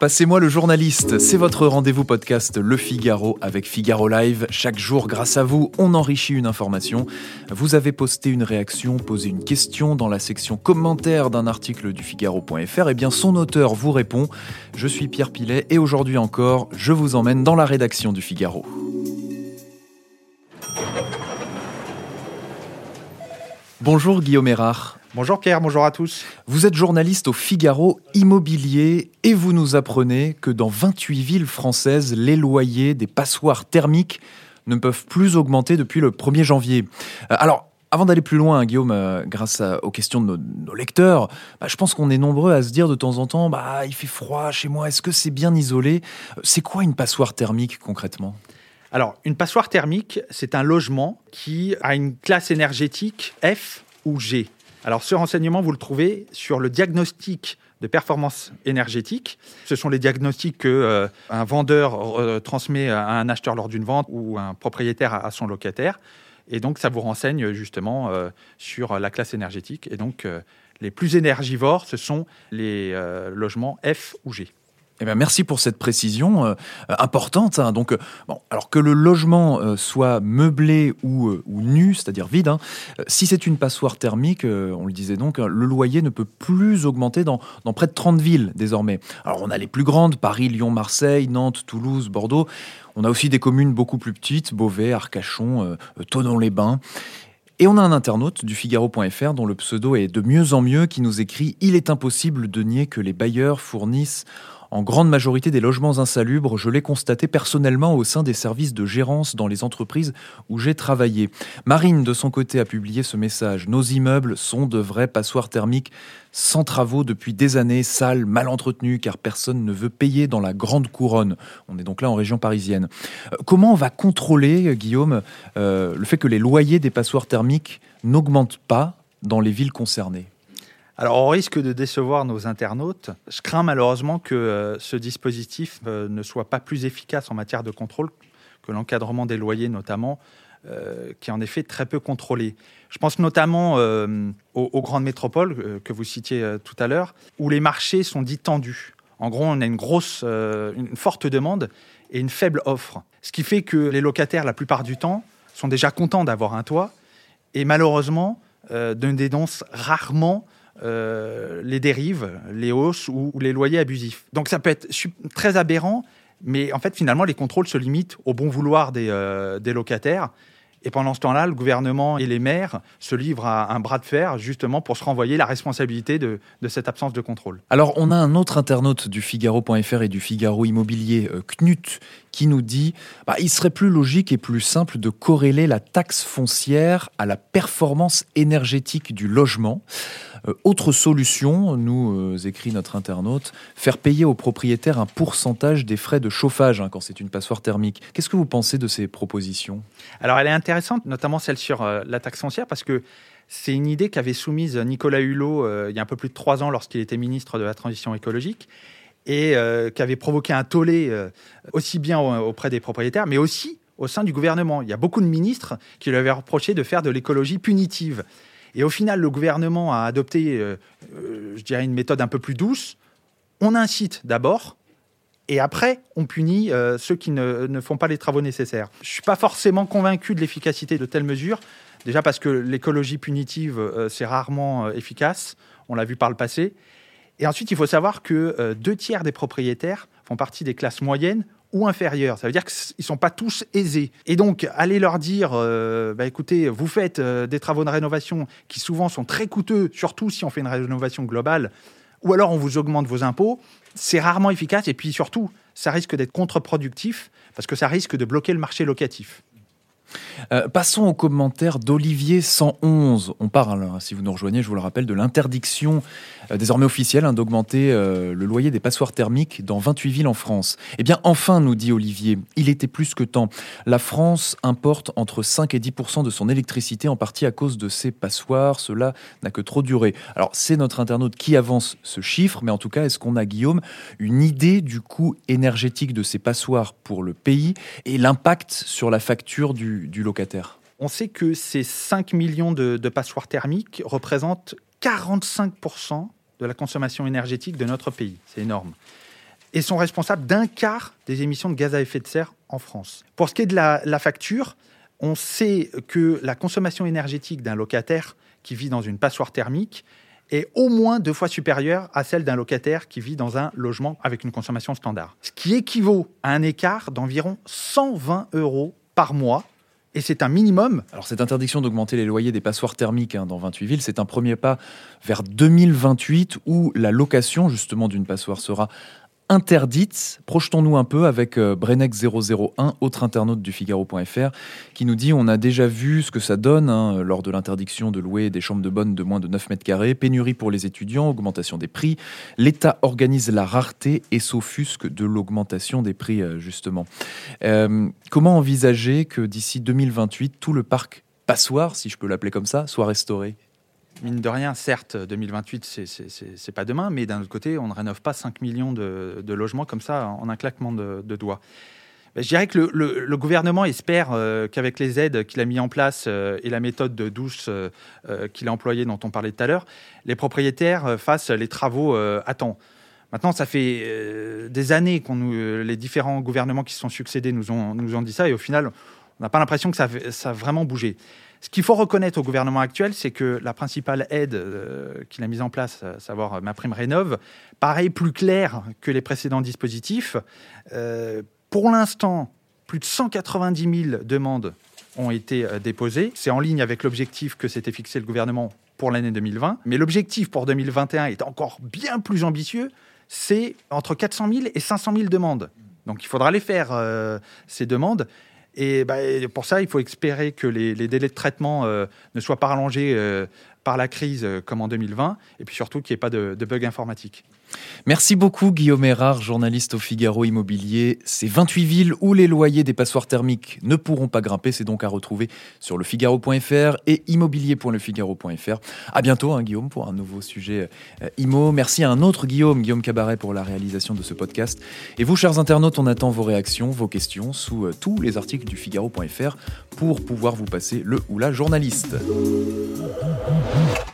Passez-moi le journaliste, c'est votre rendez-vous podcast Le Figaro avec Figaro Live. Chaque jour, grâce à vous, on enrichit une information. Vous avez posté une réaction, posé une question dans la section commentaires d'un article du Figaro.fr. Et eh bien, son auteur vous répond. Je suis Pierre Pilet et aujourd'hui encore, je vous emmène dans la rédaction du Figaro. Bonjour Guillaume Erard. Bonjour Pierre, bonjour à tous. Vous êtes journaliste au Figaro Immobilier et vous nous apprenez que dans 28 villes françaises, les loyers des passoires thermiques ne peuvent plus augmenter depuis le 1er janvier. Euh, alors, avant d'aller plus loin, Guillaume, euh, grâce aux questions de nos, lecteurs, bah, je pense qu'on est nombreux à se dire de temps en temps, bah, il fait froid chez moi, est-ce que c'est bien isolé? C'est quoi une passoire thermique concrètement? Alors, une passoire thermique, c'est un logement qui a une classe énergétique F ou G. Alors, ce renseignement, vous le trouvez sur le diagnostic de performance énergétique. Ce sont les diagnostics que euh, un vendeur euh, transmet à un acheteur lors d'une vente ou un propriétaire à, son locataire. Et donc, ça vous renseigne justement euh, sur la classe énergétique. Et donc, les plus énergivores, ce sont les logements F ou G. Eh bien, merci pour cette précision euh, importante. Hein. Donc, euh, bon, alors que le logement euh, soit meublé ou, nu, c'est-à-dire vide, hein, si c'est une passoire thermique, on le disait donc, hein, le loyer ne peut plus augmenter dans, près de 30 villes désormais. Alors, on a les plus grandes, Paris, Lyon, Marseille, Nantes, Toulouse, Bordeaux. On a aussi des communes beaucoup plus petites, Beauvais, Arcachon, Tonon-les-Bains. Et on a un internaute du Figaro.fr dont le pseudo est de mieux en mieux qui nous écrit Il est impossible de nier que les bailleurs fournissent en grande majorité des logements insalubres, je l'ai constaté personnellement au sein des services de gérance dans les entreprises où j'ai travaillé. Marine, de son côté, a publié ce message. Nos immeubles sont de vrais passoires thermiques sans travaux depuis des années, sales, mal entretenus, car personne ne veut payer dans la grande couronne. On est donc là en région parisienne. Euh, comment on va contrôler, Guillaume, euh, le fait que les loyers des passoires thermiques n'augmentent pas dans les villes concernées? Alors, au risque de décevoir nos internautes, je crains malheureusement que euh, ce dispositif euh, ne soit pas plus efficace en matière de contrôle que l'encadrement des loyers, notamment, euh, qui est en effet très peu contrôlé. Je pense notamment aux, grandes métropoles que vous citiez tout à l'heure, où les marchés sont dits tendus. En gros, on a une grosse, une forte demande et une faible offre. Ce qui fait que les locataires, la plupart du temps, sont déjà contents d'avoir un toit et malheureusement ne dénoncent rarement euh, les dérives, les hausses ou, les loyers abusifs. Donc ça peut être très aberrant, mais en fait finalement les contrôles se limitent au bon vouloir des, euh, des locataires. Et pendant ce temps-là, le gouvernement et les maires se livrent à un bras de fer justement pour se renvoyer la responsabilité de, cette absence de contrôle. Alors on a un autre internaute du Figaro.fr et du Figaro Immobilier, euh, Knut, qui nous dit bah, il serait plus logique et plus simple de corréler la taxe foncière à la performance énergétique du logement. Euh, autre solution, nous euh, écrit notre internaute, faire payer aux propriétaires un pourcentage des frais de chauffage hein, quand c'est une passoire thermique. Qu'est-ce que vous pensez de ces propositions? Alors elle est intéressante, notamment celle sur euh, la taxe foncière, parce que c'est une idée qu'avait soumise Nicolas Hulot il y a un peu plus de trois ans lorsqu'il était ministre de la Transition écologique et qui avait provoqué un tollé aussi bien auprès des propriétaires, mais aussi au sein du gouvernement. Il y a beaucoup de ministres qui lui avaient reproché de faire de l'écologie punitive. Et au final, le gouvernement a adopté, euh, euh, je dirais, une méthode un peu plus douce. On incite d'abord, et après, on punit euh, ceux qui ne, font pas les travaux nécessaires. Je ne suis pas forcément convaincu de l'efficacité de telles mesures. Déjà parce que l'écologie punitive, c'est rarement efficace. On l'a vu par le passé. Et ensuite, il faut savoir que deux tiers des propriétaires font partie des classes moyennes ou inférieurs. Ça veut dire qu'ils ne sont pas tous aisés. Et donc, aller leur dire, euh, bah, écoutez, vous faites euh, des travaux de rénovation qui souvent sont très coûteux, surtout si on fait une rénovation globale, ou alors on vous augmente vos impôts, c'est rarement efficace. Et puis surtout, ça risque d'être contre-productif parce que ça risque de bloquer le marché locatif. Euh, passons aux commentaires d'Olivier 111. On parle, hein, si vous nous rejoignez, je vous le rappelle, de l'interdiction euh, désormais officielle hein, d'augmenter euh, le loyer des passoires thermiques dans 28 villes en France. Eh bien, enfin, nous dit Olivier, il était plus que temps. La France importe entre 5 et 10% de son électricité, en partie à cause de ces passoires. Cela n'a que trop duré. Alors, c'est notre internaute qui avance ce chiffre, mais en tout cas, est-ce qu'on a, Guillaume, une idée du coût énergétique de ces passoires pour le pays et l'impact sur la facture du, locataire? On sait que ces 5 millions de, passoires thermiques représentent 45% de la consommation énergétique de notre pays. C'est énorme. Et sont responsables d'un quart des émissions de gaz à effet de serre en France. Pour ce qui est de la facture, on sait que la consommation énergétique d'un locataire qui vit dans une passoire thermique est au moins deux fois supérieure à celle d'un locataire qui vit dans un logement avec une consommation standard. Ce qui équivaut à un écart d'environ 120 euros par mois et c'est un minimum. Alors cette interdiction d'augmenter les loyers des passoires thermiques hein, dans 28 villes, c'est un premier pas vers 2028 où la location justement d'une passoire sera interdite. Projetons-nous un peu avec euh, Brennex001, autre internaute du Figaro.fr, qui nous dit on a déjà vu ce que ça donne hein, lors de l'interdiction de louer des chambres de bonne de moins de 9 mètres carrés, pénurie pour les étudiants, augmentation des prix. L'État organise la rareté et s'offusque de l'augmentation des prix, euh, justement. Euh, comment envisager que d'ici 2028, tout le parc passoire, si je peux l'appeler comme ça, soit restauré? Mine de rien, certes, 2028, c'est pas demain, mais d'un autre côté, on ne rénove pas 5 millions de, logements comme ça en un claquement de, doigts. Ben, je dirais que le, gouvernement espère euh, qu'avec les aides qu'il a mis en place euh, et la méthode de douce euh, qu'il a employée, dont on parlait tout à l'heure, les propriétaires fassent les travaux à temps. Maintenant, ça fait des années que les différents gouvernements qui se sont succédés nous ont, nous ont dit ça, et au final, on n'a pas l'impression que ça, ça a vraiment bougé. Ce qu'il faut reconnaître au gouvernement actuel, c'est que la principale aide euh, qu'il a mise en place, à savoir euh, ma prime rénove, paraît plus claire que les précédents dispositifs. Euh, pour l'instant, plus de 190 000 demandes ont été déposées. C'est en ligne avec l'objectif que s'était fixé le gouvernement pour l'année 2020. Mais l'objectif pour 2021 est encore bien plus ambitieux. C'est entre 400 000 et 500 000 demandes. Donc il faudra les faire, ces demandes. Et bah, pour ça, il faut espérer que les, délais de traitement euh, ne soient pas rallongés euh, par la crise euh, comme en 2020, et puis surtout qu'il n'y ait pas de, bugs informatiques. Merci beaucoup Guillaume Erard, journaliste au Figaro Immobilier. Ces 28 villes où les loyers des passoires thermiques ne pourront pas grimper, c'est donc à retrouver sur lefigaro.fr et immobilier.lefigaro.fr. À bientôt hein, Guillaume pour un nouveau sujet euh, IMO. Merci à un autre Guillaume, Guillaume Cabaret pour la réalisation de ce podcast. Et vous chers internautes, on attend vos réactions, vos questions sous euh, tous les articles du Figaro.fr pour pouvoir vous passer le ou la journaliste. Mm-hmm.